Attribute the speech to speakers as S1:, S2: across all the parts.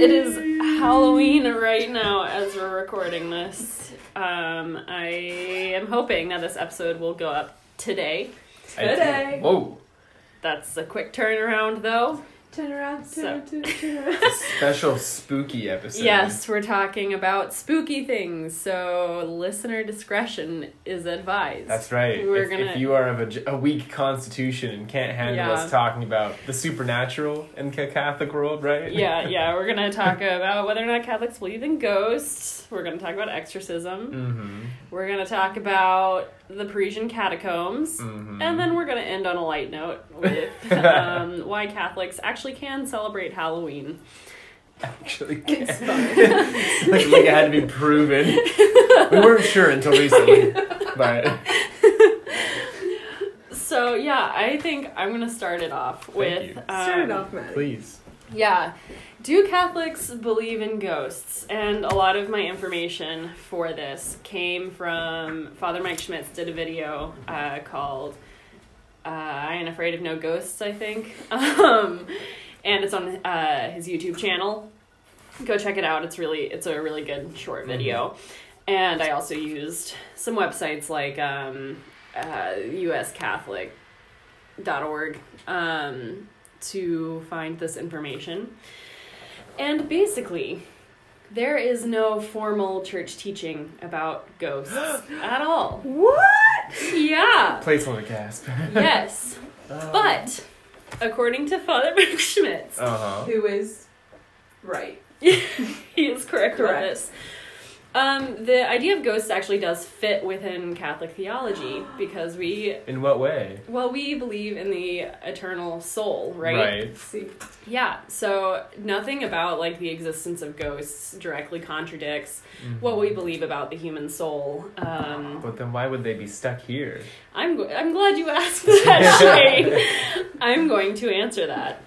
S1: It is Halloween right now as we're recording this. Um, I am hoping that this episode will go up today.
S2: Today.
S3: Whoa.
S1: That's a quick turnaround though.
S2: Turn around,
S1: So-
S2: turn, turn, turn around.
S3: Special spooky episode.
S1: Yes, we're talking about spooky things, so listener discretion is advised.
S3: That's right.
S1: We're
S3: if,
S1: gonna-
S3: if you are of a, a weak constitution and can't handle
S1: Yeah.
S3: us talking about the supernatural in the Catholic world, right?
S1: yeah, yeah, we're gonna talk about whether or not Catholics believe in ghosts. We're gonna talk about exorcism.
S3: Mm-hmm.
S1: We're gonna talk about the Parisian catacombs.
S3: Mm-hmm.
S1: And then we're going to end on a light note with um, why Catholics actually can celebrate Halloween.
S3: actually
S2: It's
S3: can.
S2: fine.
S3: like, like it had to be proven. we weren't sure until recently, but
S1: So, yeah, I think I'm going to start it off with.
S3: you.
S1: Um,
S2: Start it off, Maddie.
S3: please.
S1: Yeah. Do Catholics believe in ghosts? And a lot of my information for this came from Father Mike Schmitz did a video uh, called uh, I Ain't Afraid of No Ghosts, I think. Um, and it's on uh, his YouTube channel. Go check it out. It's really it's a really good short video. And I also used some websites like um, uh, uscatholic.org um, to find this information. And basically, there is no formal church teaching about ghosts at all.
S2: What?
S1: Yeah.
S3: Place on the gasp.
S1: Yes. But according to Father Mark Schmitz,
S3: Uh huh.
S2: Who is right?
S1: he is correct, about
S2: Correct.
S1: this. Um, the idea of ghosts actually does fit within Catholic theology because we,
S3: In what way?
S1: well, we believe in the eternal soul, right?
S3: Right.
S2: See,
S1: Yeah. So nothing about like the existence of ghosts directly contradicts
S3: Mhm.
S1: what we believe about the human soul. Um,
S3: But then why would they be stuck here?
S1: I'm go- I'm glad you asked that, Shane. I'm going to answer that.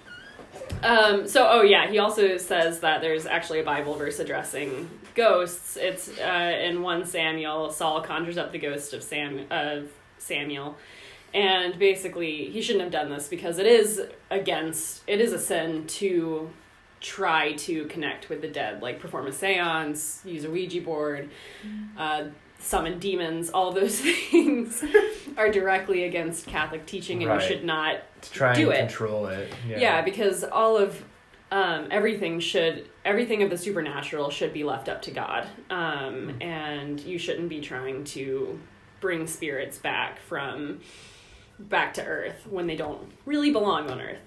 S1: Um, so, oh yeah, he also says that there's actually a Bible verse addressing ghosts. It's uh, in one Samuel. Saul conjures up the ghost of Sam of Samuel, and basically he shouldn't have done this because it is against it is a sin to try to connect with the dead, like perform a séance, use a Ouija board, uh, summon demons. All those things are directly against Catholic teaching, and
S3: Right.
S1: you should not
S3: To try
S1: Do
S3: and
S1: it.
S3: control it. Yeah.
S1: yeah, because all of um, everything should everything of the supernatural should be left up to God, um, and you shouldn't be trying to bring spirits back from back to Earth when they don't really belong on Earth.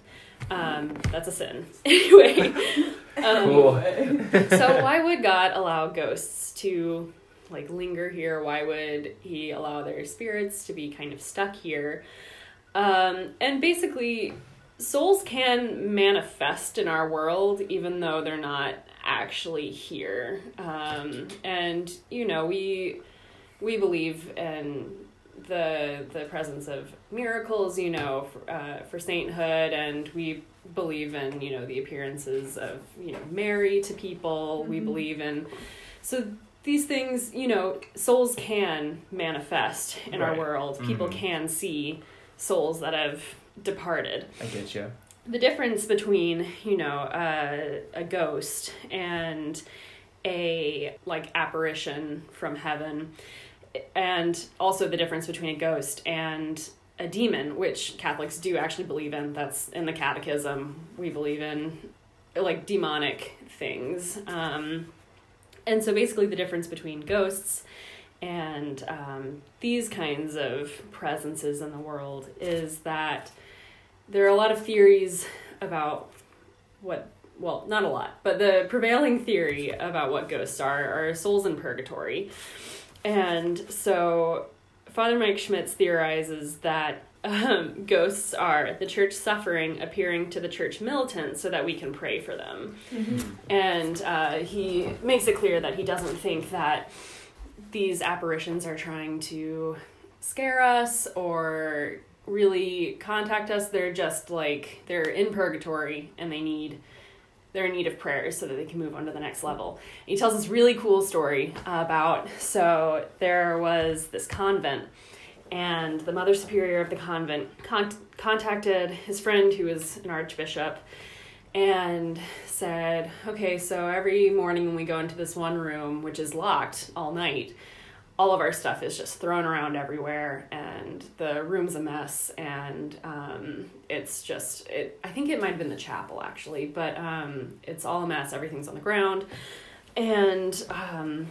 S1: Um, that's a sin. anyway, um,
S3: Cool.
S1: so why would God allow ghosts to like linger here? Why would he allow their spirits to be kind of stuck here? Um, and basically, souls can manifest in our world even though they're not actually here. Um, and you know, we we believe in the the presence of miracles, you know, for, uh, for sainthood, and we believe in you know the appearances of you know Mary to people. We
S2: Mhm.
S1: believe in so these things, you know, souls can manifest in our world. People
S3: Mhm.
S1: can see souls that have departed
S3: I get you.
S1: the difference between you know uh, a ghost and a like apparition from heaven and also the difference between a ghost and a demon which catholics do actually believe in that's in the catechism we believe in like demonic things um, and so basically the difference between ghosts and um, these kinds of presences in the world is that there are a lot of theories about what well not a lot but the prevailing theory about what ghosts are are souls in purgatory. And so father mike schmitz theorizes that um, ghosts are the church suffering appearing to the church militant so that we can pray for them. And uh, he makes it clear that he doesn't think that these apparitions are trying to scare us or really contact us. They're just like they're in purgatory and they need they're in need of prayers so that they can move on to the next level. He tells this really cool story about so there was this convent And the Mother Superior of the convent con- contacted his friend, who was an archbishop, and said, Okay, so every morning when we go into this one room, which is locked all night, all of our stuff is just thrown around everywhere and the room's a mess and um, it's just it i think it might have been the chapel actually but um, it's all a mess everything's on the ground and um,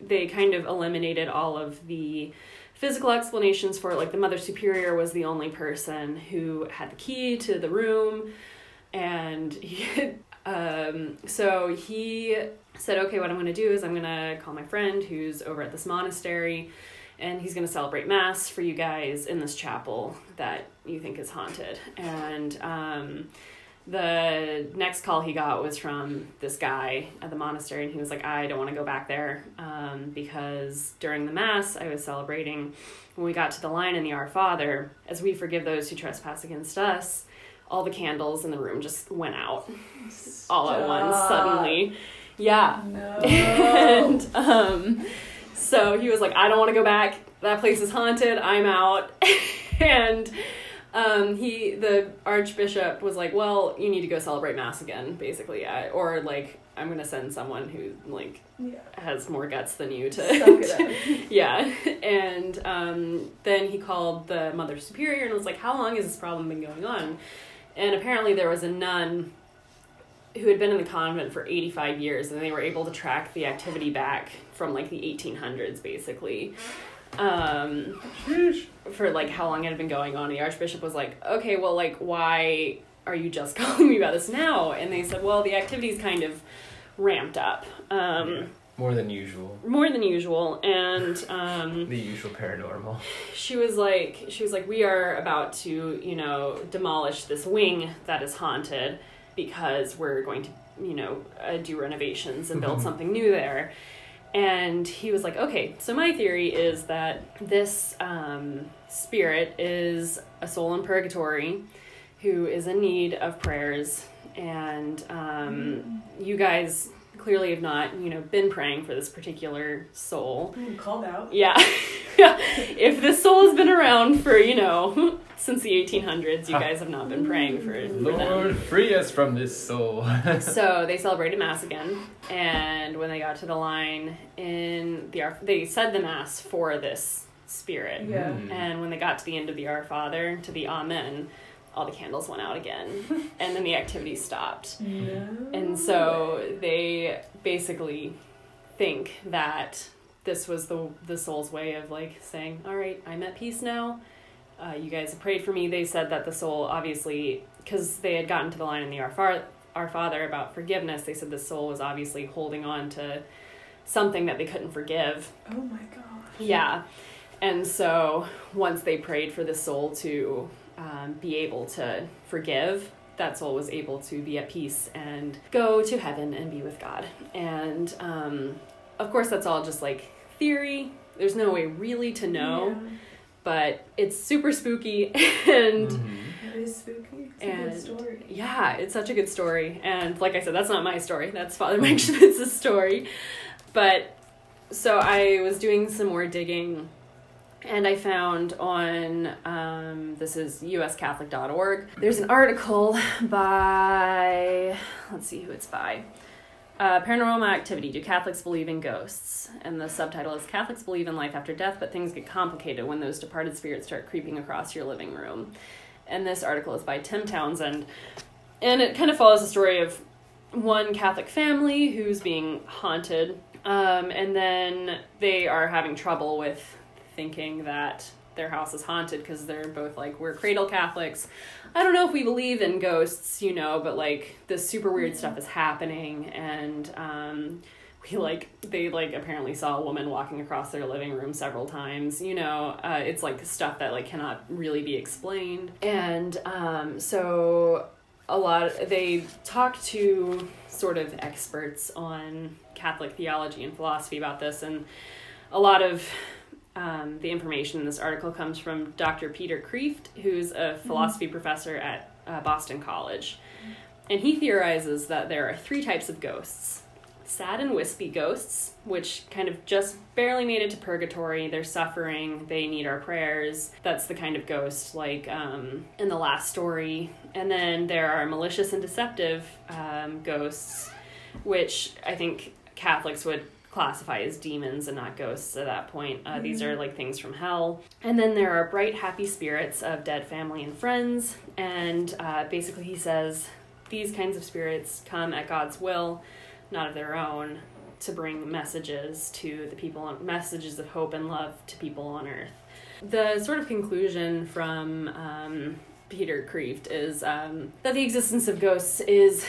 S1: they kind of eliminated all of the physical explanations for it like the mother superior was the only person who had the key to the room and he, um, so he said, okay, what I'm going to do is I'm going to call my friend who's over at this monastery and he's going to celebrate mass for you guys in this chapel that you think is haunted. And um, the next call he got was from this guy at the monastery, and he was like, I don't want to go back there um, because during the mass I was celebrating. When we got to the line in the Our Father, as we forgive those who trespass against us, all the candles in the room just went out all at once suddenly. Yeah.
S2: No.
S1: And um, so he was like, I don't want to go back. That place is haunted. I'm out. and um, he, the archbishop, was like, Well, you need to go celebrate mass again, basically. I, or like, I'm gonna send someone who like
S2: yeah.
S1: has more guts than you to. Yeah. And um, then he called the mother superior and was like, How long has this problem been going on? And apparently there was a nun who had been in the convent for 85 years and they were able to track the activity back from like the 1800s basically um, for like how long it had been going on the archbishop was like okay well like why are you just calling me about this now and they said well the activity's kind of ramped up um,
S3: Yeah. More than usual.
S1: more than usual and um,
S3: The usual paranormal.
S1: she was like she was like we are about to you know demolish this wing that is haunted because we're going to you know uh, do renovations and build
S3: Mhm.
S1: something new there and he was like okay so my theory is that this um, spirit is a soul in purgatory who is in need of prayers. And um, you guys clearly have not you know been praying for this particular soul
S2: Ooh, called out.
S1: yeah. yeah. If this soul has been around for, you know, since the 1800s, you guys have not been praying for, for them.
S3: Lord, free us from this soul.
S1: So they celebrated Mass again. And when they got to the line in the Our, they said the Mass for this spirit.
S2: Yeah.
S3: Mm.
S1: And when they got to the end of the Our Father, to the Amen, all the candles went out again. and then the activity stopped.
S2: No.
S1: And so they basically think that this was the the soul's way of like saying, "All right, I'm at peace now. Uh, you guys have prayed for me." They said that the soul, obviously, because they had gotten to the line in the Our, Far- Our Father about forgiveness, they said the soul was obviously holding on to something that they couldn't forgive.
S2: Oh my gosh.
S1: Yeah. And so once they prayed for the soul to um, be able to forgive, that soul was able to be at peace and go to heaven and be with God. And um, of course, that's all just like theory. There's no way really to know, but it's super spooky and.
S3: Mhm.
S2: Yeah, it is spooky. It's a
S1: And-
S2: good story.
S1: Yeah, it's such a good story. And like I said, that's not my story. That's Father Mike Schmitz's story. But so I was doing some more digging and I found on um, this is uscatholic.org. There's an article by let's see who it's by. Uh, paranormal activity. Do Catholics believe in ghosts? And the subtitle is Catholics believe in life after death, but things get complicated when those departed spirits start creeping across your living room. And this article is by Tim Townsend. And it kind of follows the story of one Catholic family who's being haunted. Um, and then they are having trouble with thinking that their house is haunted because they're both like, we're cradle Catholics. I don't know if we believe in ghosts, you know, but like this super weird stuff is happening. And um, we like, they like apparently saw a woman walking across their living room several times, you know, uh, it's like stuff that like cannot really be explained. And um, so a lot they talk to sort of experts on Catholic theology and philosophy about this, and a lot of um, the information in this article comes from Dr. Peter Kreeft, who's a philosophy professor at uh, Boston College, and he theorizes that there are three types of ghosts. sad and wispy ghosts, which kind of just barely made it to purgatory. They're suffering. They need our prayers. That's the kind of ghost like um, in the last story. And then there are malicious and deceptive um, ghosts, which I think Catholics would classify as demons and not ghosts at that point. Uh, These are like things from hell. And then there are bright, happy spirits of dead family and friends. And uh, basically, he says these kinds of spirits come at God's will, not of their own, to bring messages to the people, on, messages of hope and love to people on earth. The sort of conclusion from um, Peter Kreeft is um, that the existence of ghosts is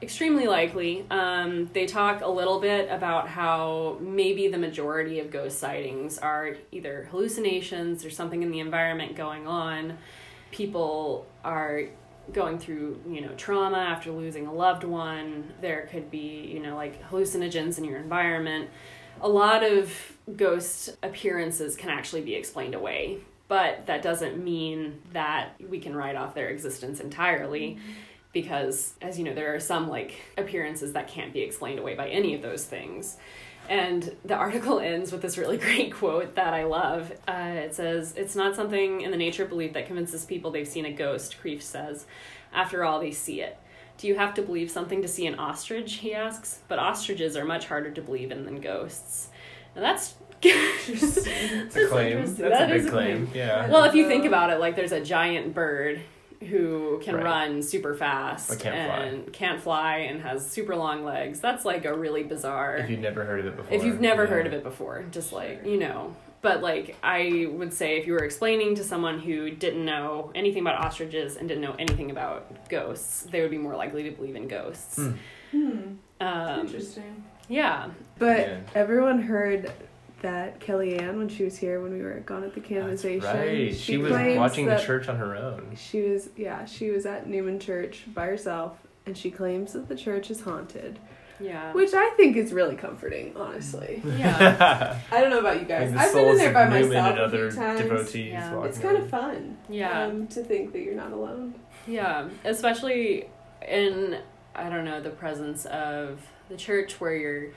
S1: extremely likely. Um, they talk a little bit about how maybe the majority of ghost sightings are either hallucinations or something in the environment going on. People are going through, you know, trauma after losing a loved one. There could be, you know, like hallucinogens in your environment. A lot of ghost appearances can actually be explained away, but that doesn't mean that we can write off their existence entirely because as you know there are some like appearances that can't be explained away by any of those things and the article ends with this really great quote that i love uh, it says it's not something in the nature of belief that convinces people they've seen a ghost Kreeft says after all they see it do you have to believe something to see an ostrich he asks but ostriches are much harder to believe in than ghosts and that's
S3: a claim. That's
S1: That
S3: a big
S1: a
S3: claim.
S1: claim.
S3: Yeah.
S1: well if you think about it like there's a giant bird who can
S3: Right.
S1: run super fast
S3: can't fly.
S1: and can't fly and has super long legs that's like a really bizarre
S3: if you've never heard of it before.
S1: if you've never
S3: yeah.
S1: heard of it before just like you know but like i would say if you were explaining to someone who didn't know anything about ostriches and didn't know anything about ghosts they would be more likely to believe in ghosts
S3: Hmm.
S2: Hmm.
S1: um,
S2: Interesting.
S1: yeah
S2: But
S3: Yeah.
S2: everyone heard that Kellyanne, when she was here, when we were gone at the
S3: That's right. She, was watching the church on her own.
S2: She was, yeah, she was at Newman Church by herself, and she claims that the church is haunted,
S1: yeah
S2: which I think is really comforting, honestly.
S1: yeah
S2: I don't know about you guys.
S3: Like
S2: I've been in there by
S3: Newman
S2: myself
S3: and
S2: a
S3: other
S2: few times.
S3: devotees.
S1: Yeah.
S2: It's kind of fun,
S1: yeah
S2: um, to think that you're not alone.
S1: Yeah, especially in I don't know the presence of the church where you're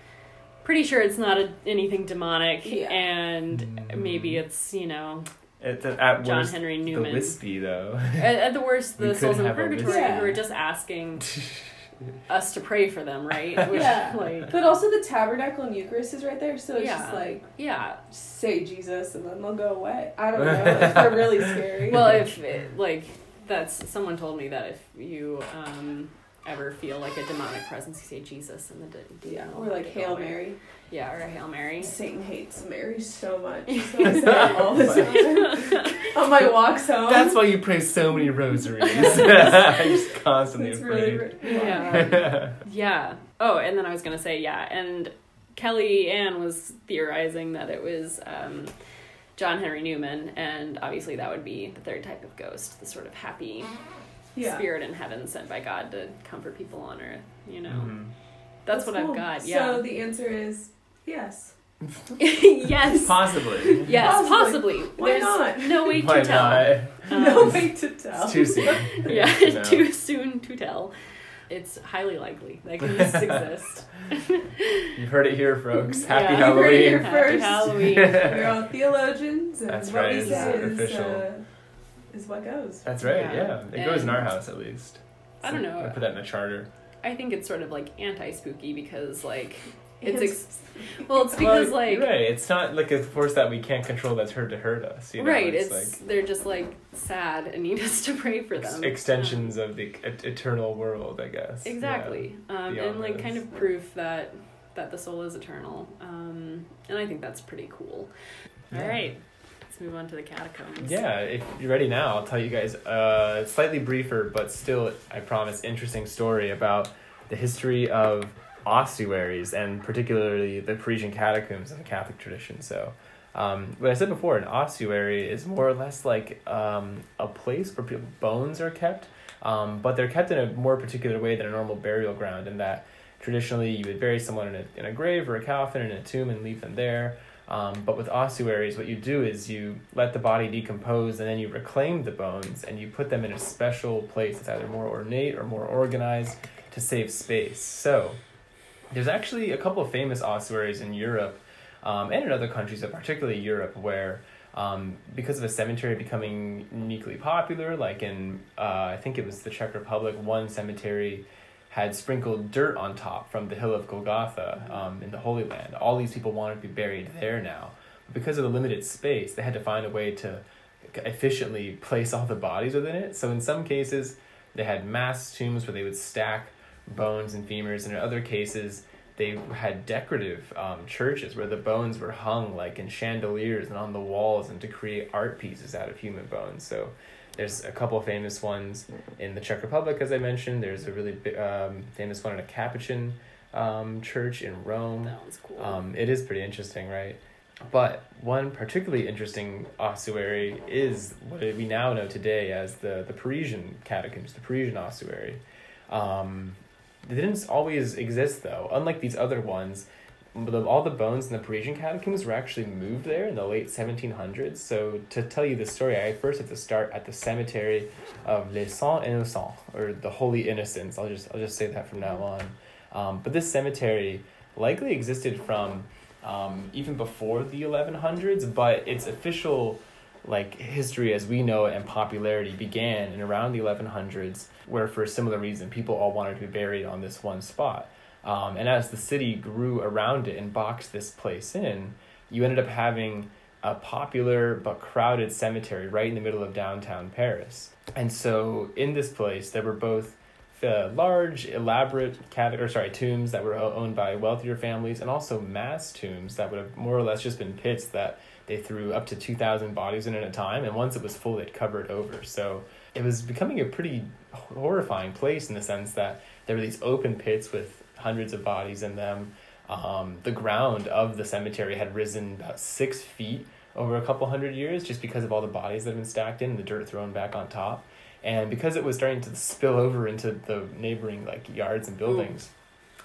S1: pretty sure it's not a, anything demonic
S2: Yeah.
S1: and
S3: Mm.
S1: maybe it's you know
S3: It's at, at
S1: John
S3: worst
S1: Henry
S3: the
S1: Newman.
S3: wispy though.
S1: At, at the worst, the
S3: could
S1: souls in purgatory
S2: whiskey.
S1: who are just asking us to pray for them, right? Which,
S2: Yeah.
S1: like,
S2: But also the tabernacle and Eucharist is right there, so it's
S1: Yeah.
S2: just like
S1: yeah.
S2: say Jesus and then they'll go away. I don't know if they're really scary.
S1: Well, if it, like that's someone told me that if you um ever feel like a demonic presence, you say Jesus and the de-
S2: yeah,
S1: will
S2: or like
S1: go
S2: Hail
S1: away.
S2: Mary.
S1: Yeah, or a Hail Mary.
S2: Satan hates Mary so much, so I say it all the time on my walks home.
S3: That's why you pray so many rosaries. I just constantly
S2: it's really,
S3: afraid.
S2: really
S1: Yeah. Yeah. Oh, and then I was gonna say yeah, and Kelly Ann was theorizing that it was um, John Henry Newman, and obviously that would be the third type of ghost, the sort of happy
S2: yeah.
S1: spirit in heaven sent by God to comfort people on earth. You know,
S3: Mhm.
S1: that's, what
S2: cool.
S1: I've got. yeah.
S2: So the answer is yes.
S1: yes.
S3: Possibly.
S1: Yes,
S2: Possibly.
S1: possibly.
S2: Why
S1: There's
S2: not?
S1: no way to tell.
S3: not?
S1: Um,
S2: no way to tell.
S3: It's too soon.
S1: Yeah,
S3: No.
S1: too soon to tell. It's highly likely that ghosts exist.
S3: You've heard it here, folks. Happy
S1: Yeah.
S2: You heard it here
S3: Halloween.
S1: Happy. Halloween.
S2: We're all theologians, and
S3: That's
S2: what
S3: right,
S2: we
S3: it's
S2: say is,
S3: official.
S2: uh, is what goes.
S3: That's right.
S1: Yeah.
S3: Yeah, it goes in our house at least.
S1: I don't know.
S3: I put that in the charter.
S1: I think it's sort of like anti spooky because like
S2: It's-
S1: it's ex- well, it's because
S3: Well,
S1: like
S3: right. It's not like a force that we can't control that's heard to hurt us. You know?
S1: right,
S3: It's,
S1: it's,
S3: like
S1: they're just like sad and need us to pray for
S3: ex-
S1: them.
S3: extensions of the et- eternal world, I guess.
S1: Um, exactly, um, and like
S3: this.
S1: kind of proof that that the soul is eternal. Um, and I think that's pretty cool.
S3: Yeah.
S1: All right, let's move on to the catacombs.
S3: Yeah, if you're ready now, I'll tell you guys a slightly briefer, but still, I promise, interesting story about the history of ossuaries and particularly the Parisian catacombs in the Catholic tradition. So, um, what I said before, an ossuary is more or less like um, a place where bones are kept, um, but they're kept in a more particular way than a normal burial ground. In that, traditionally, you would bury someone in a in a grave or a coffin in a tomb and leave them there. Um, but with ossuaries, what you do is you let the body decompose and then you reclaim the bones and you put them in a special place that's either more ornate or more organized to save space. So, there's actually a couple of famous ossuaries in Europe um, and in other countries, but particularly Europe, where um, because of a cemetery becoming uniquely popular, like in, uh, I think it was the Czech Republic, one cemetery had sprinkled dirt on top from the hill of Golgotha um, in the Holy Land. All these people wanted to be buried there now. But because of the limited space, they had to find a way to efficiently place all the bodies within it. So in some cases, they had mass tombs where they would stack bones and femurs, and in other cases, they had decorative um, churches where the bones were hung like in chandeliers and on the walls and to create art pieces out of human bones. So there's a couple of famous ones in the Czech Republic, as I mentioned. There's a really um, famous one in a Capuchin um, church in Rome.
S1: That one's cool.
S3: Um, it is pretty interesting, right? But one particularly interesting ossuary is what we now know today as the, the Parisian catacombs, the Parisian ossuary. Um, they didn't always exist though. Unlike these other ones, all the bones in the Parisian catacombs were actually moved there in the late 1700s. So to tell you the story, I first have to start at the cemetery of Les Saints Innocents, or the Holy Innocents. I'll just I'll just say that from now on. Um, but this cemetery likely existed from um, even before the 1100s, but its official like history as we know it and popularity began in around the 1100s, where for a similar reason people all wanted to be buried on this one spot. Um, and as the city grew around it and boxed this place in, you ended up having a popular but crowded cemetery right in the middle of downtown Paris. And so in this place, there were both uh, large, elaborate cat or sorry tombs that were owned by wealthier families, and also mass tombs that would have more or less just been pits that they threw up to two thousand bodies in at a time. And once it was full, they'd cover it over. So it was becoming a pretty horrifying place in the sense that there were these open pits with hundreds of bodies in them. Um, the ground of the cemetery had risen about six feet over a couple hundred years just because of all the bodies that had been stacked in the dirt thrown back on top. And because it was starting to spill over into the neighboring like yards and buildings,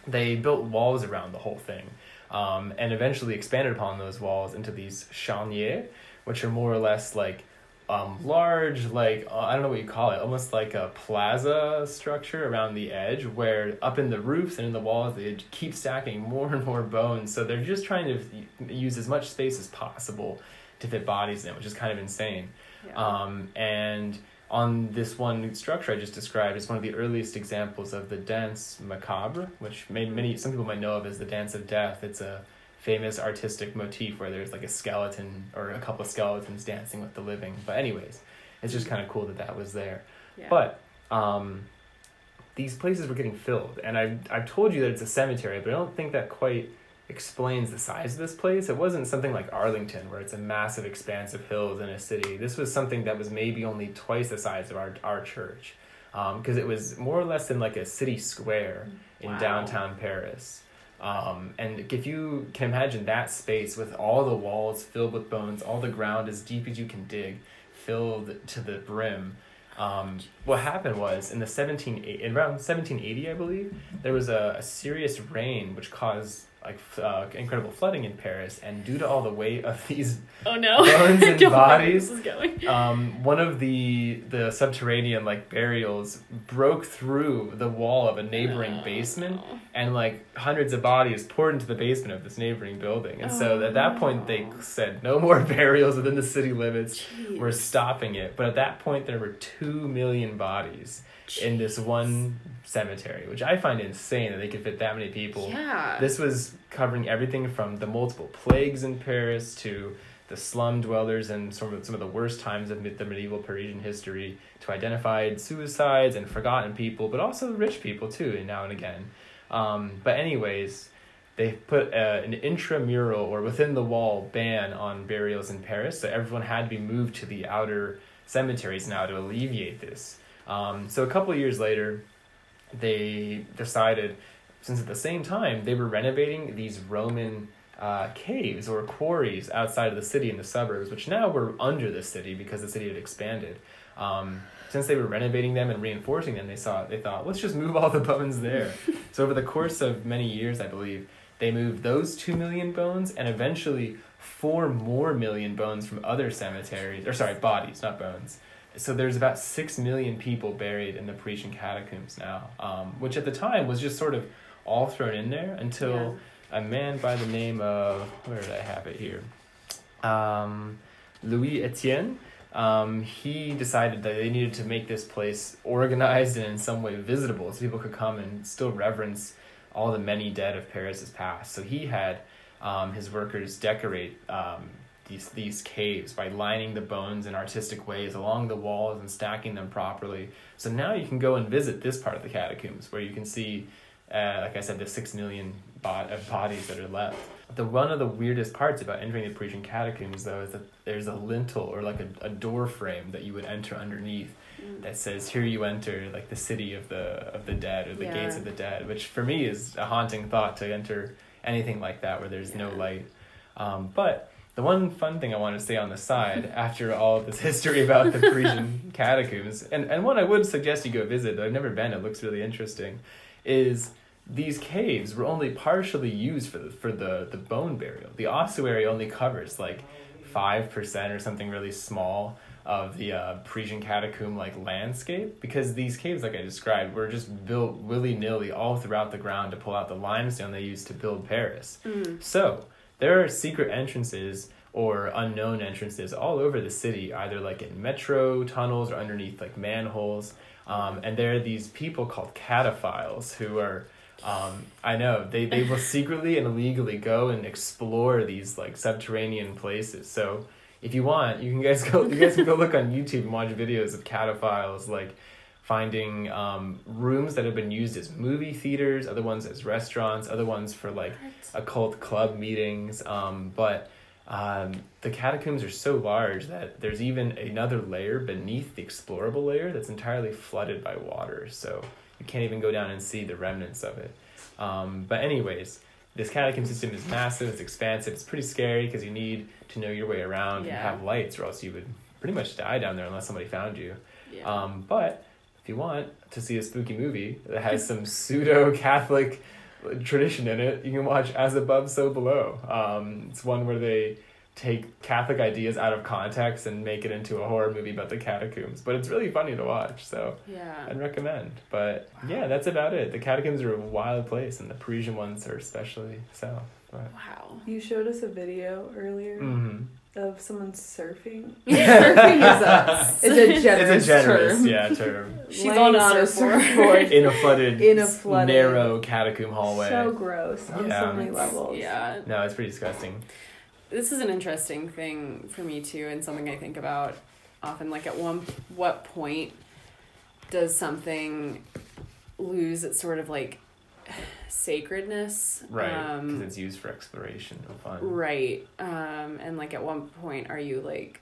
S3: Ooh. they built walls around the whole thing. Um, and eventually expanded upon those walls into these charniers, which are more or less like um, large, like uh, I don't know what you call it, almost like a plaza structure around the edge, where up in the roofs and in the walls they keep stacking more and more bones. So they're just trying to use as much space as possible to fit bodies in, which is kind of insane. Yeah. Um, and on this one structure I just described is one of the earliest examples of the dance macabre, which made many some people might know of as the dance of death. It's a famous artistic motif where there's like a skeleton or a couple of skeletons dancing with the living. But anyways, it's just kind of cool that that was there. Yeah. But um, these places were getting filled, and I've I've told you that it's a cemetery, but I don't think that quite explains the size of this place. It wasn't something like Arlington where it's a massive expanse of hills in a city. This was something that was maybe only twice the size of our our church, because um, it was more or less in like a city square in wow. downtown Paris. Um, and if you can imagine that space with all the walls filled with bones, all the ground as deep as you can dig, filled to the brim. Um, what happened was in the 17 in around 1780, I believe, there was a, a serious rain which caused like uh, incredible flooding in Paris, and due to all the weight of these
S1: oh no
S3: bones and bodies, um, one of the the subterranean like burials broke through the wall of a neighboring oh, basement, and like hundreds of bodies poured into the basement of this neighboring building. And oh, so at that point, they said no more burials within the city limits. Jeez. We're stopping it. But at that point, there were two million bodies in this one cemetery, which I find insane that they could fit that many people.
S1: Yeah.
S3: This was covering everything from the multiple plagues in Paris to the slum dwellers and some of, some of the worst times of the medieval Parisian history to identified suicides and forgotten people, but also rich people too, and now and again. Um, but anyways, they put a, an intramural or within the wall ban on burials in Paris, so everyone had to be moved to the outer cemeteries now to alleviate this. Um, so a couple years later, they decided, since at the same time they were renovating these Roman uh, caves or quarries outside of the city in the suburbs, which now were under the city because the city had expanded. Um, since they were renovating them and reinforcing them, they saw they thought let's just move all the bones there. so over the course of many years, I believe they moved those two million bones and eventually four more million bones from other cemeteries or sorry bodies, not bones so there's about six million people buried in the Parisian catacombs now, um, which at the time was just sort of all thrown in there until a man by the name of where did I have it here? Um, Louis Etienne. Um, he decided that they needed to make this place organized and in some way visitable so people could come and still reverence all the many dead of Paris's past. So he had um, his workers decorate um, these these caves by lining the bones in artistic ways along the walls and stacking them properly. So now you can go and visit this part of the catacombs where you can see, uh, like I said, the six million bod- of bodies that are left. The one of the weirdest parts about entering the Parisian catacombs, though, is that there's a lintel or like a, a door frame that you would enter underneath
S1: Mm.
S3: that says "Here you enter, like the city of the of the dead or the
S1: Yeah.
S3: gates of the dead," which for me is a haunting thought to enter anything like that where there's no light. Um, but the one fun thing I want to say on the side after all this history about the Parisian catacombs, and, and one I would suggest you go visit, though I've never been, it looks really interesting, is these caves were only partially used for the, for the, the bone burial. The ossuary only covers like 5% or something really small of the uh, Parisian catacomb like landscape because these caves, like I described, were just built willy nilly all throughout the ground to pull out the limestone they used to build Paris.
S1: Mm.
S3: So there are secret entrances or unknown entrances all over the city, either like in metro tunnels or underneath like manholes. Um, and there are these people called cataphiles who are, um, I know, they, they will secretly and illegally go and explore these like subterranean places. So if you want, you can guys go you guys can go look on YouTube and watch videos of cataphiles like finding um, rooms that have been used as movie theaters, other ones as restaurants, other ones for like occult club meetings. Um, but um, the catacombs are so large that there's even another layer beneath the explorable layer that's entirely flooded by water. So you can't even go down and see the remnants of it. Um, but anyways, this catacomb system is massive. It's expansive. It's pretty scary because you need to know your way around and have lights, or else you would pretty much die down there unless somebody found you.
S1: Yeah.
S3: Um, but if you want to see a spooky movie that has some pseudo Catholic tradition in it, you can watch As Above, So Below. Um, it's one where they take Catholic ideas out of context and make it into a horror movie about the catacombs. But it's really funny to watch, so
S1: yeah.
S3: I'd recommend. But yeah, that's about it. The catacombs are a wild place, and the Parisian ones are especially so. But,
S1: Wow.
S2: You showed us a video earlier
S3: hmm
S2: of someone surfing.
S1: Surfing is us.
S2: It's a generous,
S3: It's a generous,
S2: term.
S3: yeah, term.
S1: She's
S2: Laying
S1: on a surfboard.
S3: In a flooded,
S2: In a flooded-
S3: narrow catacomb hallway.
S2: So gross on
S3: Yeah.
S2: so many levels.
S1: Yeah.
S3: No, it's pretty disgusting.
S1: This is an interesting thing for me too, and something I think about often. Like, at one, what point does something lose its sort of like sacredness?
S3: Right, because
S1: Um,
S3: it's used for exploration and fun.
S1: right. Um, and like, at one point, are you like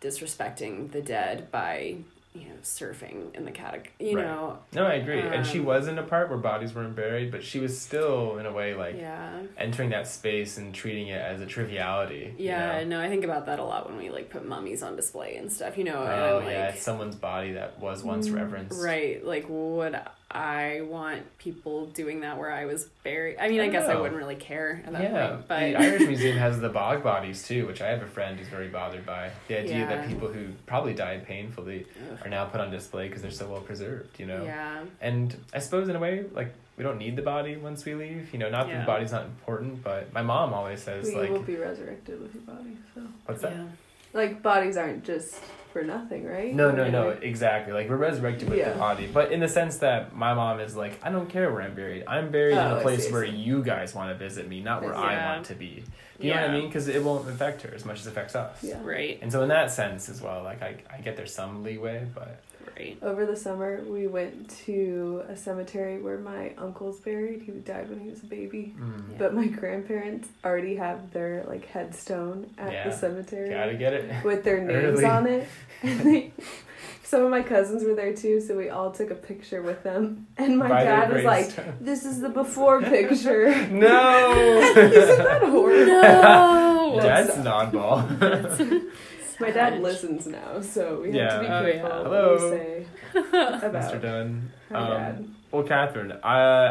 S1: disrespecting the dead by you know surfing in the catacomb? You
S3: Right.
S1: know,
S3: No, I agree. and she
S1: Um,
S3: was in a part where bodies weren't buried, but she was still, in a way, like
S1: yeah.
S3: entering that space and treating it as a triviality. you
S1: Yeah,
S3: know?
S1: no, I think about that a lot when we like put mummies on display and stuff. You know,
S3: Oh,
S1: I'm like,
S3: yeah, it's someone's body that was once
S2: Mm,
S3: reverenced.
S1: Right. Like, would I want people doing that where I was buried? I mean, I,
S3: I
S1: guess I
S3: oh.
S1: wouldn't really care at that
S3: Yeah,
S1: point. But
S3: the Irish Museum has the bog bodies too, which I have a friend who's very bothered by. The idea
S1: Yeah.
S3: that people who probably died painfully
S1: Ugh.
S3: are now put on display because they're so well preserved, you know?
S1: yeah.
S3: And I suppose in a way, like we don't need the body once we leave. You know, not that the body's not important, but my mom always says
S2: But you
S3: like,
S2: will be resurrected with your body. So,
S3: "What's that?"
S1: Yeah.
S2: like, bodies aren't just for nothing, right?
S3: No, no, no, exactly. Like we're resurrected with
S2: Yeah.
S3: the body, but in the sense that my mom is like, I don't care where I'm buried. I'm buried in a
S2: oh,
S3: place
S2: see,
S3: where
S2: see.
S3: you guys want to visit me, not where I want to be. Do you know what I mean? Because it won't affect her as much as it affects us.
S2: Yeah.
S1: Right.
S3: And so in that sense as well, like I, I get there's some leeway, but
S1: Right.
S2: Over the summer, we went to a cemetery where my uncle's buried. He died when he was a baby.
S3: mm,
S1: Yeah.
S2: But my grandparents already have their like headstone at
S3: Yeah.
S2: the cemetery
S3: gotta get it.
S2: with their names on it. And they, some of my cousins were there too, so we all took a picture with them. And my
S3: By
S2: dad was like, "This is the before picture."
S3: no.
S2: Isn't that horrible?
S1: No.
S3: That's an oddball.
S2: My dad listens now, so we have to be
S3: Yeah.
S1: Oh, yeah.
S2: careful
S3: Hello.
S2: what we say about Mr.
S3: Dunn.
S2: my
S3: Um,
S2: dad.
S3: Well, Catherine, uh,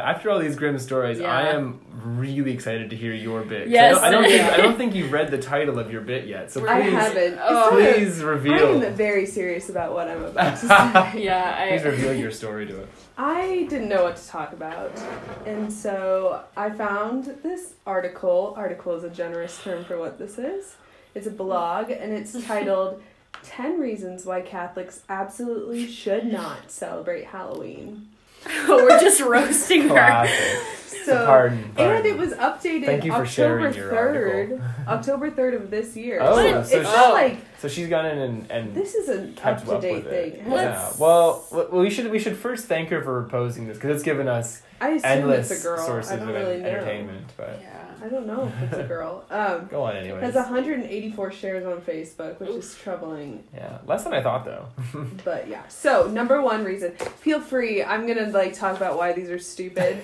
S3: after all these grim stories,
S1: Yeah.
S3: I am really excited to hear your bit. 'Cause
S1: Yes.
S3: I don't, I don't think I don't think you've read the title of your bit yet. So please,
S2: I haven't.
S1: Oh.
S3: Please reveal.
S2: I'm very serious about what I'm about to say.
S1: Yeah,
S3: please reveal your story to us.
S2: I didn't know what to talk about, and so I found this article. Article is a generous term for what this is. It's a blog, and it's titled 10 Reasons Why Catholics Absolutely Should Not Celebrate Halloween.
S1: We're just roasting her.
S3: Classic.
S2: So,
S3: pardon, pardon.
S2: and it was updated
S3: Thank you for
S2: October 3rd, October 3rd of this year.
S3: Oh,
S2: so
S3: so
S2: it's
S3: she-
S2: not like
S3: So she's gone in and, and
S2: this is an up
S3: kept
S2: to date thing.
S3: Yeah. Well, well, we should we should first thank her for proposing this because it's given us
S2: I
S3: endless
S2: it's a girl.
S3: sources
S2: I don't
S3: of
S2: really know.
S3: entertainment. But
S1: Yeah.
S2: I don't know if it's a girl. Um,
S3: go on
S2: it
S3: anyways.
S2: has 184 shares on Facebook, which is troubling.
S3: Yeah, less than I thought though.
S2: But yeah. So number one reason. Feel free. I'm gonna like talk about why these are stupid,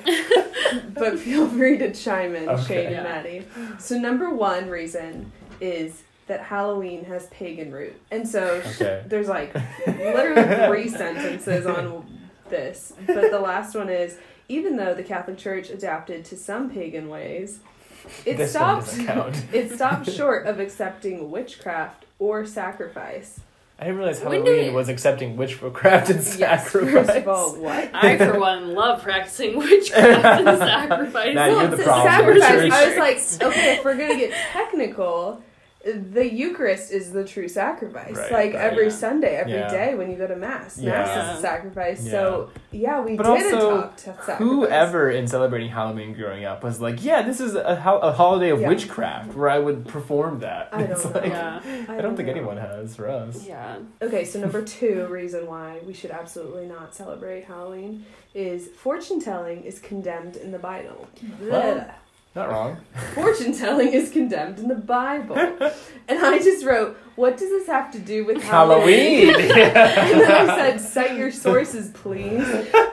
S2: but feel free to chime in,
S3: Okay.
S2: Shane and
S1: Yeah.
S2: Maddie. So number one reason is that Halloween has pagan root, and so sh-
S3: Okay.
S2: there's like literally three sentences on this, but the last one is even though the Catholic Church adapted to some pagan ways, it
S3: This one
S2: stopped.
S3: count.
S2: it stopped short of accepting witchcraft or sacrifice.
S3: I didn't realize
S1: When
S3: Halloween
S1: do we-
S3: was accepting witchcraft and
S2: Yes,
S3: sacrifice.
S2: first of all, what?
S1: I, for one, love practicing witchcraft and sacrifice.
S3: Nah, you're the problem.
S2: Sacrifice. I was like, okay, if we're gonna get technical, the Eucharist is the true sacrifice.
S3: Right,
S2: like
S3: right.
S2: every
S1: Yeah.
S2: Sunday, every day
S3: Yeah.
S2: when you go to mass, mass is a sacrifice.
S3: Yeah.
S2: So yeah, we
S3: But
S2: did
S3: also,
S2: talk to sacrifice.
S3: Whoever in celebrating Halloween growing up was like, yeah, this is a, ho- a holiday of
S2: Yeah.
S3: witchcraft where I would perform that.
S2: I don't
S3: It's
S2: know.
S3: like-
S1: Yeah.
S3: I don't think
S2: know.
S3: anyone has for us.
S1: Yeah.
S2: Okay, so number two reason why we should absolutely not celebrate Halloween is fortune telling is condemned in the Bible.
S3: Well, Not wrong.
S2: fortune telling is condemned in the Bible. and I just wrote, what does this have to do with
S3: Halloween.
S2: and then I said, cite your sources, please.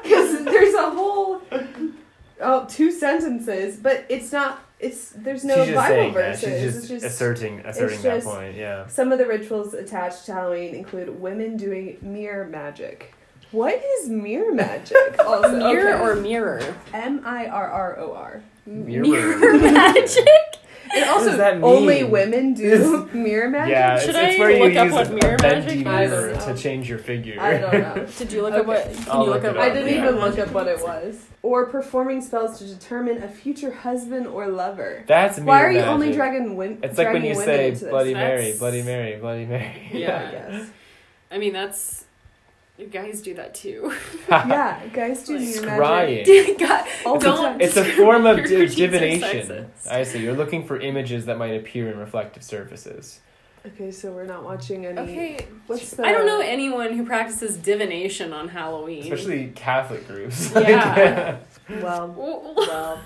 S2: Because there's a whole, oh, two sentences, but it's not, it's, there's no
S3: she's
S2: Bible
S3: saying that.
S2: verses.
S3: She's
S2: it's
S3: just,
S2: just,
S3: asserting asserting that
S2: just-
S3: point. Yeah.
S2: some of the rituals attached to Halloween include women doing mirror magic. What is mirror magic? Also,
S1: Mirror
S2: okay.
S1: or mirror?
S2: M I R R O R.
S3: Mirror.
S1: magic?
S2: And
S3: What
S2: also,
S3: does that
S2: only women do mirror magic.
S3: Yeah, it's,
S1: Should
S3: it's
S1: I
S3: where you
S1: look up
S3: use
S1: what
S3: a,
S1: mirror magic
S2: is?
S3: mirror
S2: I
S3: to change your figure.
S2: I don't know.
S1: Did you look up what? Can
S3: I'll
S1: you
S3: look
S1: look up?
S3: it
S2: I didn't
S3: yeah.
S2: even look up what it was. Or performing spells to determine a future husband or lover.
S3: That's mirror
S2: Why are you
S3: magic.
S2: only dragging women?
S3: It's like when you say
S2: into this?
S3: Bloody Mary,
S1: That's-
S3: Bloody Mary, Bloody Mary.
S1: Yeah.
S2: Yes.
S1: I mean, that's guys do that too.
S2: yeah, guys do mirror magic.
S3: Scrying.
S1: God, don't.
S3: It's a form of
S1: Your
S3: di- divination. I see. You're looking for images that might appear in reflective surfaces.
S2: Okay, so we're not watching any.
S1: Okay,
S2: What's the?
S1: I don't know anyone who practices divination on Halloween.
S3: Especially Catholic groups.
S1: Yeah.
S2: Well,
S1: Well,
S2: well.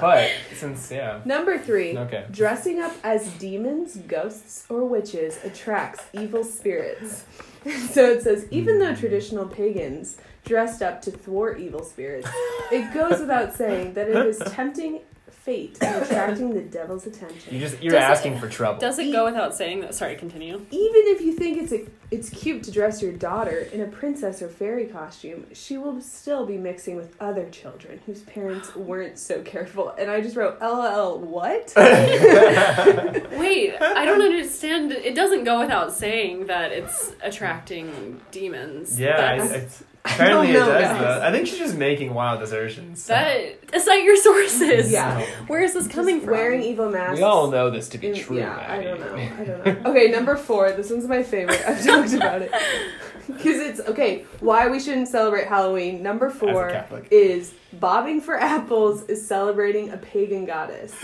S3: but since yeah.
S2: Number three.
S3: Okay.
S2: Dressing up as demons, ghosts, or witches attracts evil spirits. so it says, even though traditional pagans dressed up to thwart evil spirits, it goes without saying that it is tempting fate in attracting the devil's attention.
S3: You just you're
S1: Does it-
S3: asking for trouble.
S1: does it go without saying that? Sorry, continue.
S2: Even if you think it's a, it's cute to dress your daughter in a princess or fairy costume, she will still be mixing with other children whose parents weren't so careful. And I just wrote, LOL, what?
S1: Wait, I don't understand. It doesn't go without saying that it's attracting demons.
S3: yeah,
S1: That's-
S3: I, it's, apparently it
S2: know,
S3: does.
S2: guys.
S3: Though. I think she's just making wild assertions.
S1: that cite your sources.
S2: Yeah.
S1: Where is this coming
S2: Just
S1: from?
S2: Wearing evil masks.
S3: We all know this to be
S2: In-
S3: true.
S2: Yeah, I
S3: Maddie.
S2: don't know. I don't know. Okay, number four. This one's my favorite. I've talked about it because it's okay. Why we shouldn't celebrate Halloween? Number four is bobbing for apples is celebrating a pagan goddess.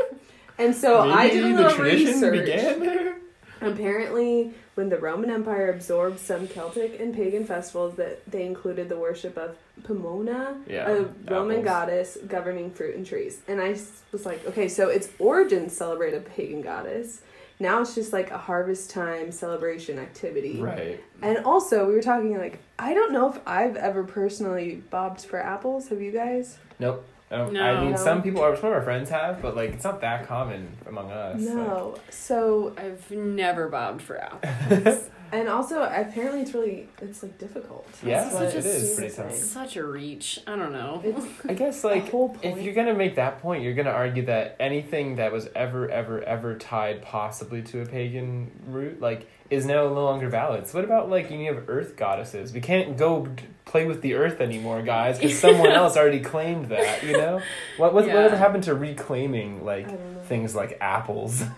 S2: and so I did a
S3: the
S2: little
S3: tradition
S2: research. Apparently, when the Roman Empire absorbed some Celtic and pagan festivals, that they included the worship of Pomona,
S3: Yeah,
S2: a Roman
S3: apples.
S2: goddess governing fruit and trees. And I was like, okay, so its origins celebrate a pagan goddess. Now it's just like a harvest time celebration activity.
S3: Right.
S2: And also, we were talking like, I don't know if I've ever personally bobbed for apples. Have you guys?
S3: Nope. I,
S1: No.
S3: I mean,
S2: No.
S3: some people, are, some of our friends have, but like, it's not that common among us.
S2: No. So
S1: I've never bobbed for apples.
S2: And also, apparently, it's really it's like difficult.
S3: Yeah,
S2: That's what
S1: it is
S2: Steve
S3: pretty tough.
S1: Such a reach. I don't know.
S2: It's
S3: I guess like if you're gonna make that point, you're gonna argue that anything that was ever, ever, ever tied possibly to a pagan root, like, is now no longer valid. So what about like you have earth goddesses? We can't go d- play with the earth anymore, guys, because someone else already claimed that. You know, what what
S1: Yeah.
S3: whatever happened to reclaiming like
S2: I don't know.
S3: Things like apples?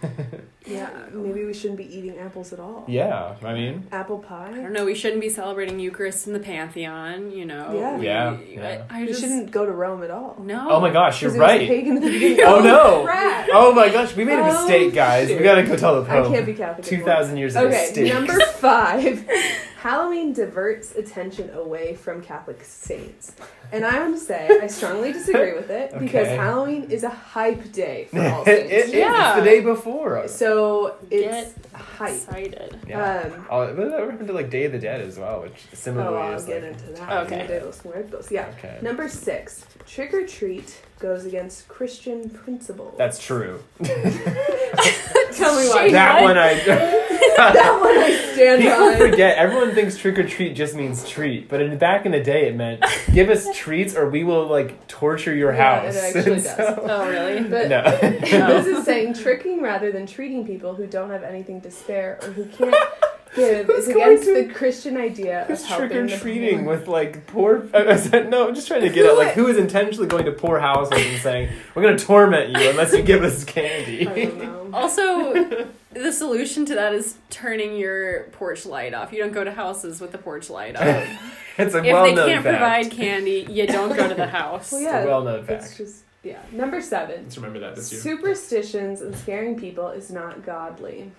S2: Yeah, maybe we shouldn't be eating apples at all.
S3: yeah, I mean,
S2: Apple pie.
S1: I don't know. We shouldn't be celebrating Eucharist in the Pantheon. You know.
S2: Yeah.
S1: We-
S3: Yeah,
S1: I,
S3: yeah.
S1: I
S2: We
S1: just
S2: shouldn't go to Rome at all.
S1: no.
S3: oh my gosh, you're
S2: it was
S3: right.
S2: pagan at the beginning.
S3: Oh, no.
S2: crap.
S3: Oh my gosh, we made a
S2: Oh,
S3: mistake, guys. We gotta go tell the Pope.
S2: I can't be Catholic.
S3: Two thousand
S2: anymore.
S3: thousand years of
S2: Okay,
S3: mistakes.
S2: number five. Halloween diverts attention away from Catholic saints. And I want to say, I strongly disagree with it because Halloween is a hype day for all
S3: it,
S2: saints.
S3: it is.
S1: Yeah.
S3: It's the day before.
S2: So it's
S1: Get
S2: hype.
S1: Excited.
S3: Yeah.
S2: Um,
S3: Oh, but that happened to like Day of the Dead as well, which similarly
S2: oh,
S3: similarly
S2: I'll
S3: is
S2: get
S3: like.
S2: into that.
S1: Okay.
S2: Dia de los Muertos. Yeah.
S3: Okay.
S2: Number six, trick or treat goes against Christian principles.
S3: That's true.
S2: Tell me why.
S3: That one I.
S2: that one I stand
S3: People
S2: by.
S3: forget. Everyone thinks trick or treat just means treat, but in back in the day, it meant give us treats or we will like torture your
S2: Yeah,
S3: house.
S2: it actually
S3: And
S2: does.
S3: so-
S1: Oh really?
S2: But
S3: no.
S2: this is saying tricking rather than treating people who don't have anything to spare or who can't give is
S3: Who's going
S2: against
S3: to-
S2: the Christian idea of
S3: Who's
S2: helping
S3: trick or
S2: the
S3: treating
S2: poor.
S3: with like poor? I said, no, I'm just trying to get at like who is intentionally going to poor houses and saying we're going to torment you unless you give us candy.
S2: I don't know.
S1: Also, the solution to that is turning your porch light off. You don't go to houses with the porch light off.
S3: it's a
S1: if they
S3: well-known
S1: can't
S3: fact.
S1: provide candy, you don't go to the house.
S2: Well,
S3: It's
S2: yeah,
S3: a well-known
S2: It's
S3: fact.
S2: just yeah. Number seven.
S3: Let's remember that this year.
S2: Superstitions and scaring people is not godly.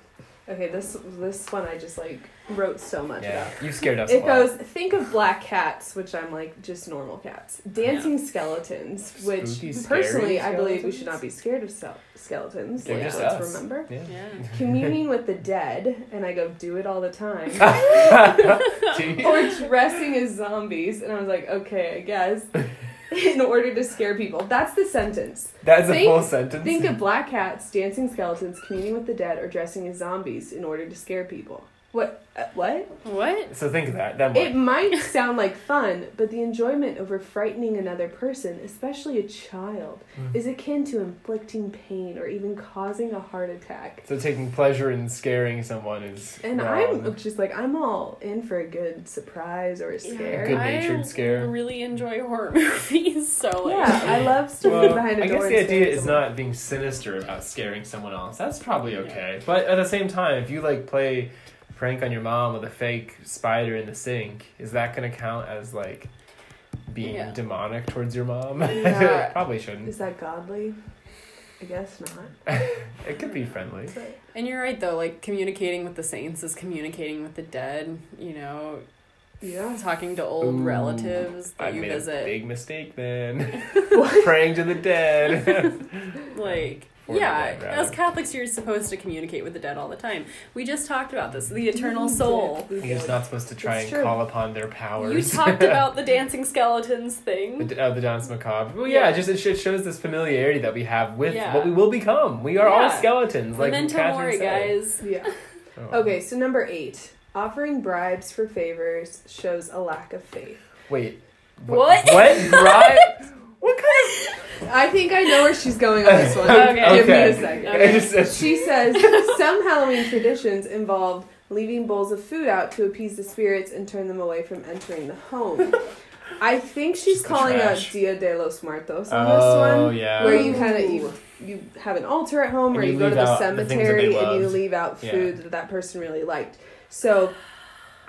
S2: Okay, this this one I just like wrote so much
S3: Yeah,
S2: about.
S3: you scared us.
S2: It
S3: a lot.
S2: goes, think of black cats, which I'm like just normal cats. Dancing skeletons, which
S3: Spooky, scary
S2: personally I believe we should not be scared of skel- skeletons.
S3: They're
S2: Like,
S3: just
S2: let's
S3: us.
S2: remember.
S3: Yeah.
S1: Yeah.
S2: Communing with the dead, and I go, do it all the time.
S3: Gee.
S2: or dressing as zombies, and I was like, okay, I guess. In order to scare people. That's the sentence.
S3: That's a full sentence.
S2: Think of black cats, dancing skeletons, communing with the dead, or dressing as zombies in order to scare people. What? Uh, what?
S1: What?
S3: so think of that. Then what?
S2: It might sound like fun, but the enjoyment over frightening another person, especially a child,
S3: Mm.
S2: is akin to inflicting pain or even causing a heart attack.
S3: so taking pleasure in scaring someone is
S2: And
S3: wrong.
S2: I'm just like, I'm all in for a good surprise or a scare.
S3: Good-natured
S1: I
S3: scare.
S1: really enjoy horror movies, so
S2: Yeah, I love stuff
S3: Well,
S2: behind a
S3: I
S2: door.
S3: guess the idea is
S2: someone.
S3: not being sinister about scaring someone else. That's probably okay. But at the same time, if you like play prank on your mom with a fake spider in the sink, is that going to count as like being
S1: Yeah.
S3: demonic towards your mom?
S2: Yeah.
S3: probably shouldn't.
S2: Is that godly? I guess not.
S3: It could be friendly.
S1: And you're right though, like communicating with the saints is communicating with the dead, you know,
S2: yeah.
S1: talking to old
S3: Ooh,
S1: relatives that
S3: I
S1: you
S3: made
S1: visit.
S3: a big mistake then. Praying to the dead.
S1: Like
S3: Or the
S1: yeah,
S3: dead,
S1: as Catholics you're supposed to communicate with the dead all the time. We just talked about this, the eternal soul.
S2: did. We
S3: You're not supposed to try
S2: It's
S3: and
S2: true.
S3: call upon their powers.
S1: You talked about the dancing skeletons thing.
S3: The, uh, the dance macabre. Well, yeah,
S1: Yeah.
S3: just it sh- shows this familiarity that we have with
S1: Yeah.
S3: what we will become. We are all skeletons, like
S1: Memento
S3: Catherine
S1: mori,
S3: said.
S1: guys.
S2: Yeah.
S3: Oh.
S2: Okay, so number eight. Offering bribes for favors shows a lack of faith.
S3: Wait. wh-
S1: What?
S3: What? Bribe?
S2: I think I know where she's going on this one.
S1: Okay.
S2: Give me a second.
S1: Okay.
S2: She says some Halloween traditions involve leaving bowls of food out to appease the spirits and turn them away from entering the home. I think she's
S3: Just
S2: calling out. Dia de los Muertos on
S3: oh,
S2: this one.
S3: yeah.
S2: Where you kind of you, you have an altar at home,
S3: And
S2: or
S3: you
S2: you, go to the
S3: out the
S2: cemetery and you leave out
S3: Yeah.
S2: food that that person really liked. So,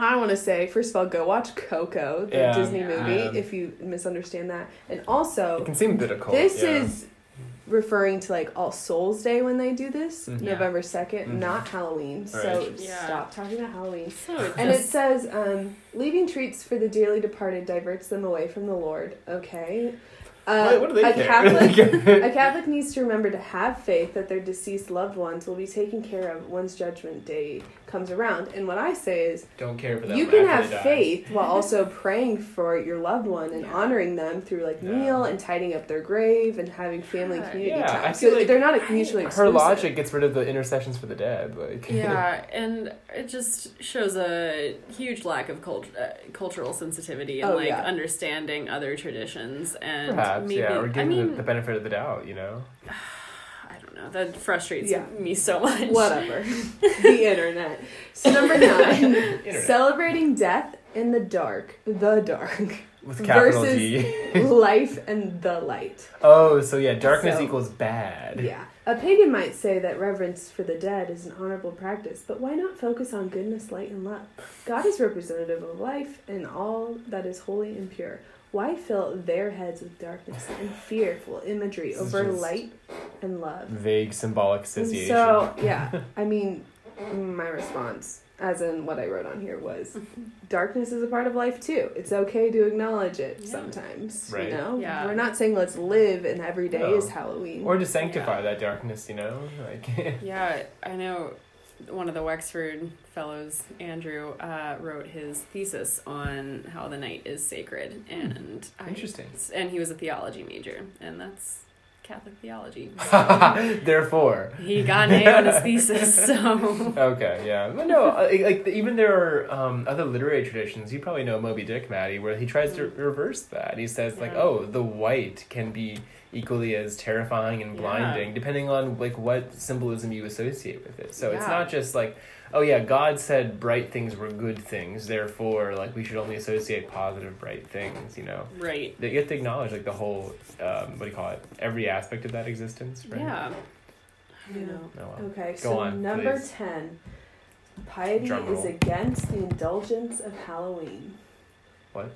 S2: I want to say first of all, go watch Coco, the
S3: Yeah.
S2: Disney movie,
S3: Yeah.
S2: if you misunderstand that, and
S3: It
S2: also
S3: can seem a bit occult.
S2: this
S3: yeah.
S2: is referring to like All Souls Day when they do this,
S3: Mhm.
S2: November 2nd,
S3: Mhm.
S2: not Halloween. So
S1: Yeah.
S2: stop talking about Halloween.
S1: So
S2: And it says, um, leaving treats for the dearly departed diverts them away from the Lord. Okay. Uh,
S3: what, what do they
S2: a
S3: care?
S2: Catholic a Catholic needs to remember to have faith that their deceased loved ones will be taken care of once Judgment Day comes around. And what I say is,
S3: Don't care for them.
S2: you can have faith while also praying for your loved one and
S1: Yeah.
S2: honoring them through like
S3: Yeah.
S2: meal and tidying up their grave and having family and
S1: Yeah,
S2: community
S3: yeah, I
S2: time.
S3: feel
S2: So
S3: like
S2: they're not mutually
S3: Her logic gets rid of the intercessions for the dead. Like
S1: yeah, and it just shows a huge lack of cult- uh, cultural sensitivity and
S2: Oh,
S1: like
S2: yeah.
S1: understanding other traditions and
S3: perhaps
S1: maybe
S3: yeah, or
S1: I mean
S3: the, the benefit of the doubt. You know.
S1: I don't know that frustrates
S2: Yeah.
S1: me so much.
S2: Whatever. the internet. So number nine,
S3: Internet.
S2: celebrating death in the dark, the dark,
S3: With capital
S2: versus
S3: D.
S2: life and the light.
S3: oh, so yeah, darkness
S2: So-
S3: equals bad.
S2: Yeah. A pagan might say that reverence for the dead is an honorable practice, but why not focus on goodness, light, and love? God is representative of life and all that is holy and pure. Why fill their heads with darkness and fearful imagery over light and love?
S3: Vague symbolic
S2: And
S3: association.
S2: So, yeah, I mean, my response, as in what I wrote on here, was darkness is a part of life too. It's okay to acknowledge it
S1: Yeah.
S2: sometimes.
S3: Right.
S2: You know,
S1: Yeah.
S2: we're not saying let's live and every day
S3: No.
S2: is oh. Halloween.
S3: or to sanctify
S1: Yeah.
S3: that darkness, you know, like
S1: Yeah, I know one of the Wexford fellows, Andrew, uh, wrote his thesis on how the night is sacred, and I,
S3: interesting.
S1: and he was a theology major, and that's Catholic theology.
S3: Therefore,
S1: he got an A on his thesis, so
S3: okay, yeah, but no, like even there are um, other literary traditions. You probably know Moby Dick, Maddie, where he tries to reverse that. He says like, oh, the white can be equally as terrifying and
S1: Yeah.
S3: blinding, depending on like what symbolism you associate with it. So it's not just like, oh yeah, God said bright things were good things, therefore like we should only associate positive bright things. You know,
S1: right.
S3: that you have to acknowledge like the whole um, what do you call it? Every aspect of that existence, right?
S1: Yeah. I
S2: Yeah.
S1: know.
S3: Oh, well.
S2: Okay,
S3: Go
S2: so
S3: on,
S2: number
S3: please.
S2: 10. Piety is against the indulgence of Halloween.
S3: What?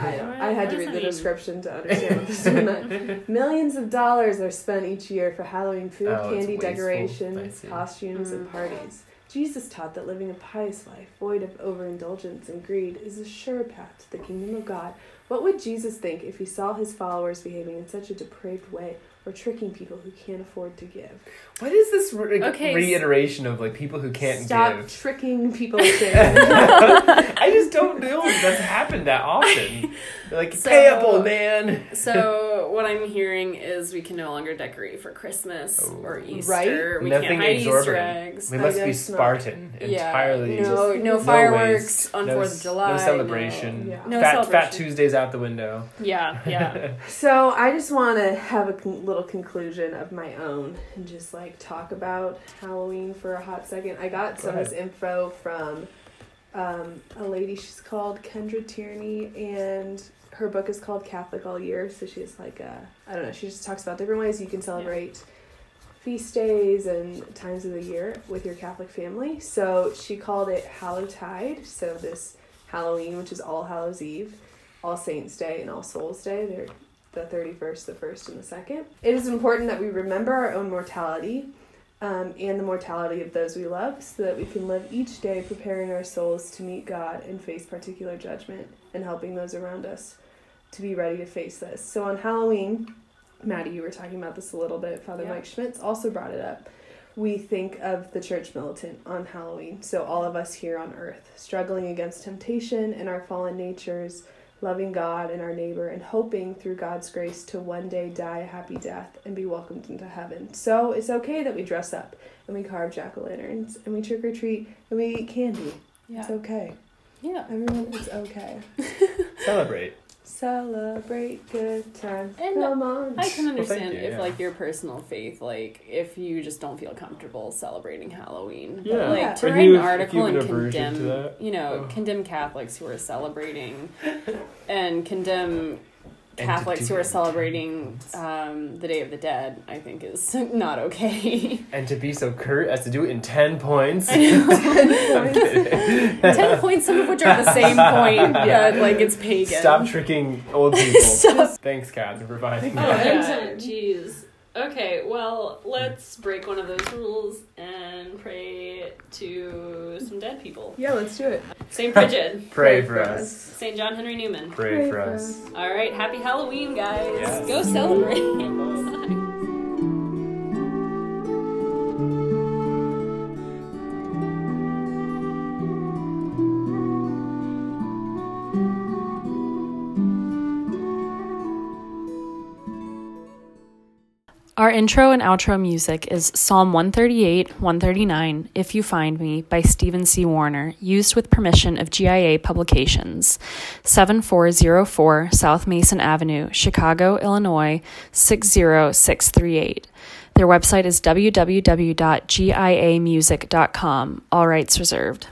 S2: I. I had to read the description to understand what this meant. Millions of dollars are spent each year for Halloween food,
S3: Oh,
S2: candy, decorations,
S3: see.
S2: costumes, and
S1: Mm.
S2: parties. Jesus taught that living a pious life, void of overindulgence and greed, is a sure path to the kingdom of God. What would Jesus think if he saw his followers behaving in such a depraved way or tricking people who can't afford to give?
S3: What is this re-
S1: Okay, s-
S3: reiteration of like people who can't
S2: Stop
S3: give?
S2: Stop tricking people.
S3: I just don't know if that's happened that often. They're like
S1: So-
S3: payable, man.
S1: So what I'm hearing is we can no longer decorate for Christmas
S3: Oh.
S1: or Easter.
S2: Right?
S1: We
S3: Nothing
S1: can't hide Easter
S3: exorbitant.
S1: eggs.
S3: We must be
S2: guess not.
S3: Spartan, entirely.
S1: Yeah. No,
S2: Just-
S1: no
S2: no
S1: fireworks
S3: waste,
S1: on
S3: no
S1: Fourth of July.
S3: No celebration.
S2: Yeah.
S1: No
S3: fat,
S1: celebration.
S3: fat Tuesdays out the window.
S1: Yeah, yeah.
S2: So I just want to have a con- little conclusion of my own and just like talk about Halloween for a hot second. I got
S3: Go
S2: some of this info from um, a lady. She's called Kendra Tierney, and her book is called Catholic All Year. So she's like, I don't know. She just talks about different ways you can celebrate feast days and times of the year with your Catholic family. So she called it Hallowtide. So this Halloween, which is All Hallows Eve, All Saints Day, and All Souls Day. They're the 31st, the 1st, and the 2nd. It is important that we remember our own mortality um, and the mortality of those we love so that we can live each day preparing our souls to meet God and face particular judgment and helping those around us to be ready to face this. So on Halloween, Maddie, you were talking about this a little bit. Father
S1: Yeah.
S2: Mike Schmitz also brought it up. We think of the church militant on Halloween. So all of us here on earth struggling against temptation and our fallen natures loving God and our neighbor, and hoping through God's grace to one day die a happy death and be welcomed into heaven. So it's okay that we dress up and we carve jack o' lanterns and we trick or treat and we eat candy.
S1: Yeah.
S2: It's okay.
S1: Yeah.
S2: Everyone, it's okay.
S3: Celebrate.
S2: Celebrate good times.
S1: And
S2: Come on.
S1: I can
S3: Well,
S1: understand
S3: you,
S1: if
S3: yeah.
S1: like your personal faith, like if you just don't feel comfortable celebrating Halloween.
S3: Yeah.
S1: But, like
S2: Yeah.
S1: to
S3: Or
S1: write
S3: you-
S1: an
S3: if
S1: article and
S3: an aversion to
S1: condemn you know,
S3: Oh.
S1: condemn Catholics who are celebrating and condemn
S3: And
S1: Catholics who are celebrating um, the Day of the Dead, I think is not okay.
S3: And to be so curt as to do it in 10 points.
S1: I know.
S3: I'm kidding.
S1: Ten points, some of which are the same point,
S2: Yeah.
S1: but like it's pagan.
S3: Stop tricking old people.
S1: Stop.
S3: Thanks, Catherine, for providing
S1: Oh
S3: that.
S1: yeah, jeez. Okay, well, let's break one of those rules and pray to some dead people.
S2: Yeah, let's do it.
S1: Saint Bridget,
S3: Pray for us.
S1: Saint John Henry Newman.
S3: Pray for us.
S1: All right, happy Halloween, guys.
S3: Yes.
S1: Go celebrate. Our intro and outro music is Psalm 138, 139, If You Find Me by Steven C. Warner, used with permission of GIA Publications, 7404 South Mason Avenue, Chicago, Illinois 60638. Their website is www.giamusic.com. All rights reserved.